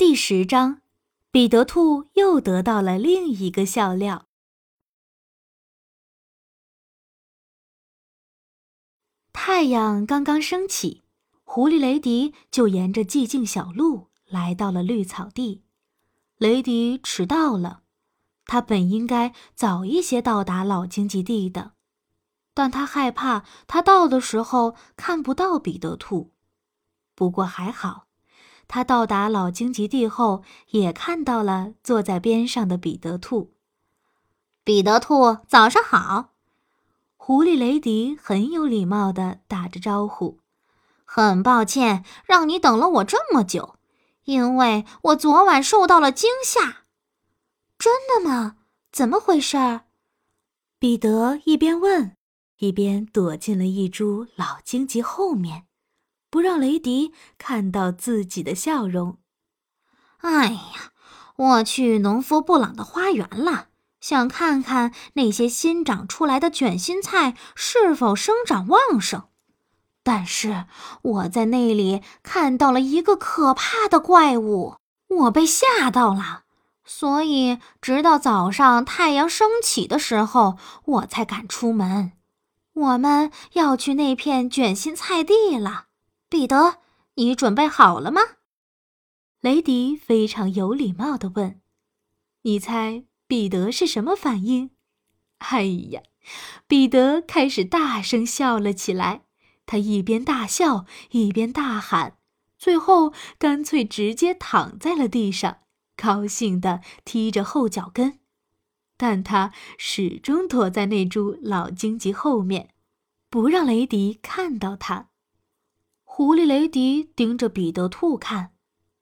第十章，彼得兔又得到了另一个笑料。太阳刚刚升起，狐狸雷迪就沿着寂静小路来到了绿草地。雷迪迟到了，他本应该早一些到达老荆棘地的，但他害怕他到的时候看不到彼得兔。不过还好。他到达老荆棘地后，也看到了坐在边上的彼得兔。彼得兔，早上好！狐狸雷迪很有礼貌地打着招呼。很抱歉让你等了我这么久，因为我昨晚受到了惊吓。真的吗？怎么回事？彼得一边问，一边躲进了一株老荆棘后面。不让雷迪看到自己的笑容。哎呀，我去农夫布朗的花园了，想看看那些新长出来的卷心菜是否生长旺盛。但是我在那里看到了一个可怕的怪物，我被吓到了，所以直到早上太阳升起的时候，我才敢出门。我们要去那片卷心菜地了。彼得，你准备好了吗？雷迪非常有礼貌地问：“你猜彼得是什么反应？”哎呀，彼得开始大声笑了起来。他一边大笑一边大喊，最后干脆直接躺在了地上，高兴地踢着后脚跟。但他始终躲在那株老荆棘后面，不让雷迪看到他。狐狸雷迪盯着彼得兔看，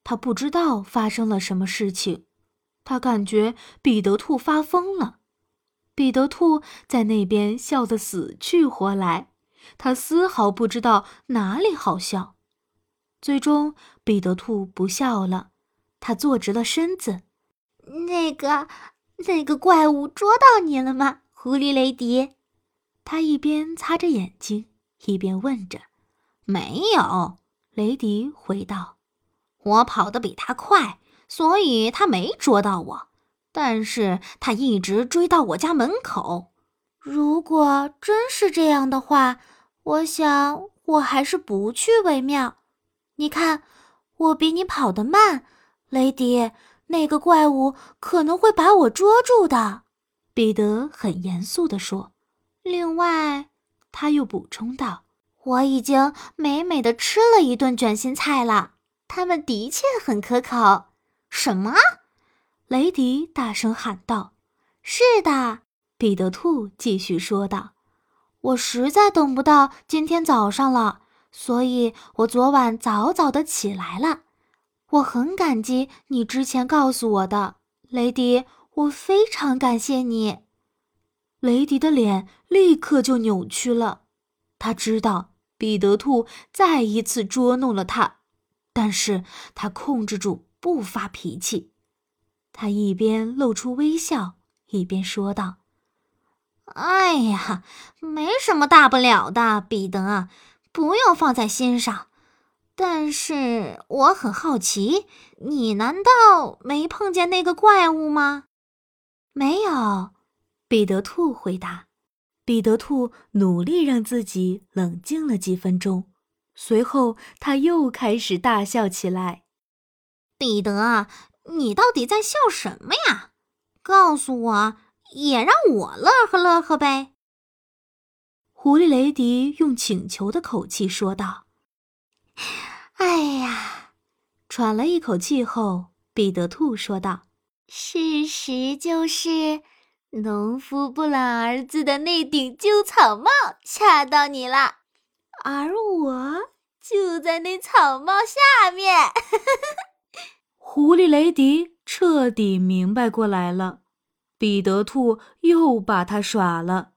他不知道发生了什么事情，他感觉彼得兔发疯了。彼得兔在那边笑得死去活来，他丝毫不知道哪里好笑。最终，彼得兔不笑了，他坐直了身子。那个，那个怪物捉到你了吗，狐狸雷迪？他一边擦着眼睛，一边问着。没有，雷迪回道：“我跑得比他快，所以他没捉到我。但是他一直追到我家门口。如果真是这样的话，我想我还是不去为妙。你看，我比你跑得慢，雷迪，那个怪物可能会把我捉住的。”彼得很严肃地说。另外，他又补充道。我已经美美的吃了一顿卷心菜了，它们的确很可口。什么？雷迪大声喊道。“是的。”彼得兔继续说道，“我实在等不到今天早上了，所以我昨晚早早的起来了。我很感激你之前告诉我的，雷迪，我非常感谢你。”雷迪的脸立刻就扭曲了，他知道。彼得兔再一次捉弄了他，但是他控制住不发脾气。他一边露出微笑，一边说道：“哎呀，没什么大不了的，彼得，不用放在心上。但是我很好奇，你难道没碰见那个怪物吗？”“没有。”彼得兔回答。彼得兔努力让自己冷静了几分钟，随后他又开始大笑起来。彼得，你到底在笑什么呀？告诉我，也让我乐呵乐呵呗。狐狸雷迪用请求的口气说道：“哎呀！”喘了一口气后，彼得兔说道：“事实就是……”农夫布朗儿子的那顶旧草帽恰到你了，而我就在那草帽下面。狐狸雷迪彻底明白过来了，彼得兔又把他耍了。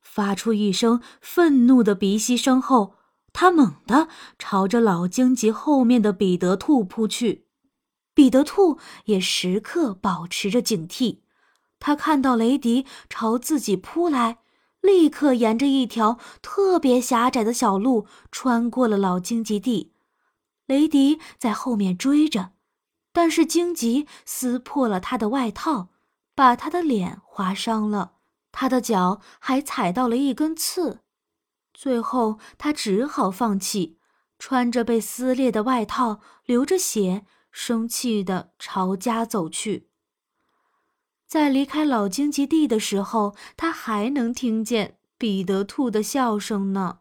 发出一声愤怒的鼻息声后，他猛地朝着老荆棘后面的彼得兔扑去。彼得兔也时刻保持着警惕。他看到雷迪朝自己扑来，立刻沿着一条特别狭窄的小路穿过了老荆棘地。雷迪在后面追着，但是荆棘撕破了他的外套，把他的脸划伤了，他的脚还踩到了一根刺。最后，他只好放弃，穿着被撕裂的外套，流着血，生气地朝家走去。在离开老荆棘地的时候，他还能听见彼得兔的笑声呢。